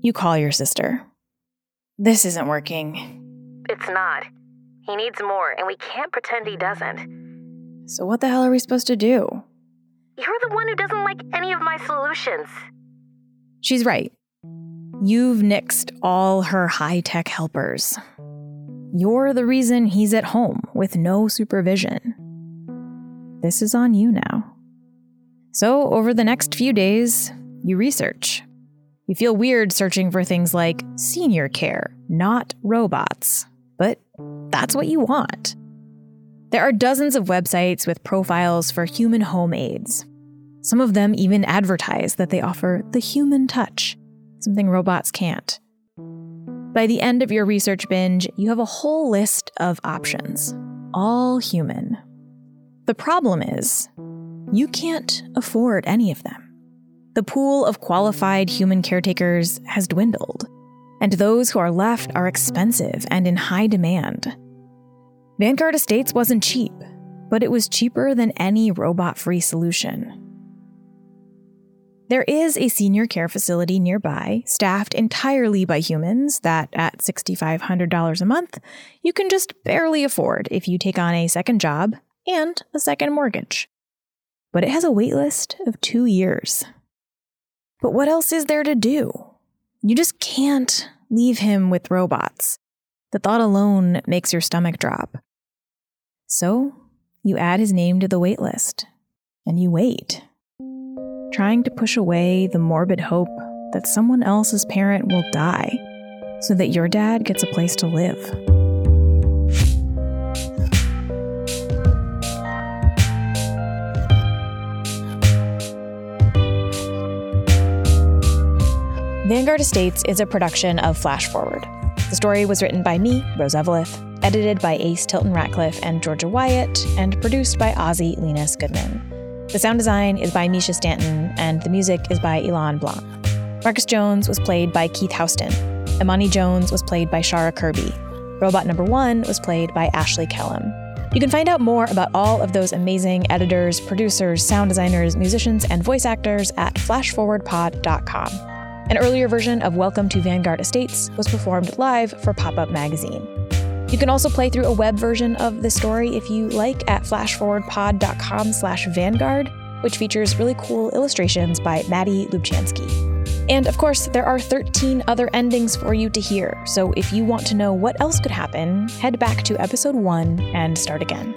You call your sister. This isn't working. It's not. He needs more, and we can't pretend he doesn't. So, what the hell are we supposed to do? You're the one who doesn't like any of my solutions. She's right. You've nixed all her high tech helpers. You're the reason he's at home with no supervision. This is on you now. So, over the next few days, you research. You feel weird searching for things like senior care, not robots. But that's what you want. There are dozens of websites with profiles for human home aides. Some of them even advertise that they offer the human touch, something robots can't. By the end of your research binge, you have a whole list of options, all human. The problem is, you can't afford any of them. The pool of qualified human caretakers has dwindled, and those who are left are expensive and in high demand. Vanguard Estates wasn't cheap, but it was cheaper than any robot free solution. There is a senior care facility nearby, staffed entirely by humans, that at $6,500 a month, you can just barely afford if you take on a second job and a second mortgage. But it has a waitlist of two years. But what else is there to do? You just can't leave him with robots. The thought alone makes your stomach drop. So, you add his name to the waitlist, and you wait trying to push away the morbid hope that someone else's parent will die so that your dad gets a place to live. Vanguard Estates is a production of Flash Forward. The story was written by me, Rose Eveleth, edited by Ace Tilton Ratcliffe and Georgia Wyatt, and produced by Ozzy Llinas Goodman. The sound design is by Misha Stanton, and the music is by Ilan Blanck. Marcus Jones was played by Keith Houston. Imani Jones was played by Shara Kirby. Robot number one was played by Ashley Kellum. You can find out more about all of those amazing editors, producers, sound designers, musicians, and voice actors at flashforwardpod.com. An earlier version of Welcome to Vanguard Estates was performed live for Pop Up Magazine. You can also play through a web version of the story if you like at flashforwardpod.com slash vanguard, which features really cool illustrations by Maddie Lubchansky. And of course, there are 13 other endings for you to hear, so if you want to know what else could happen, head back to episode 1 and start again.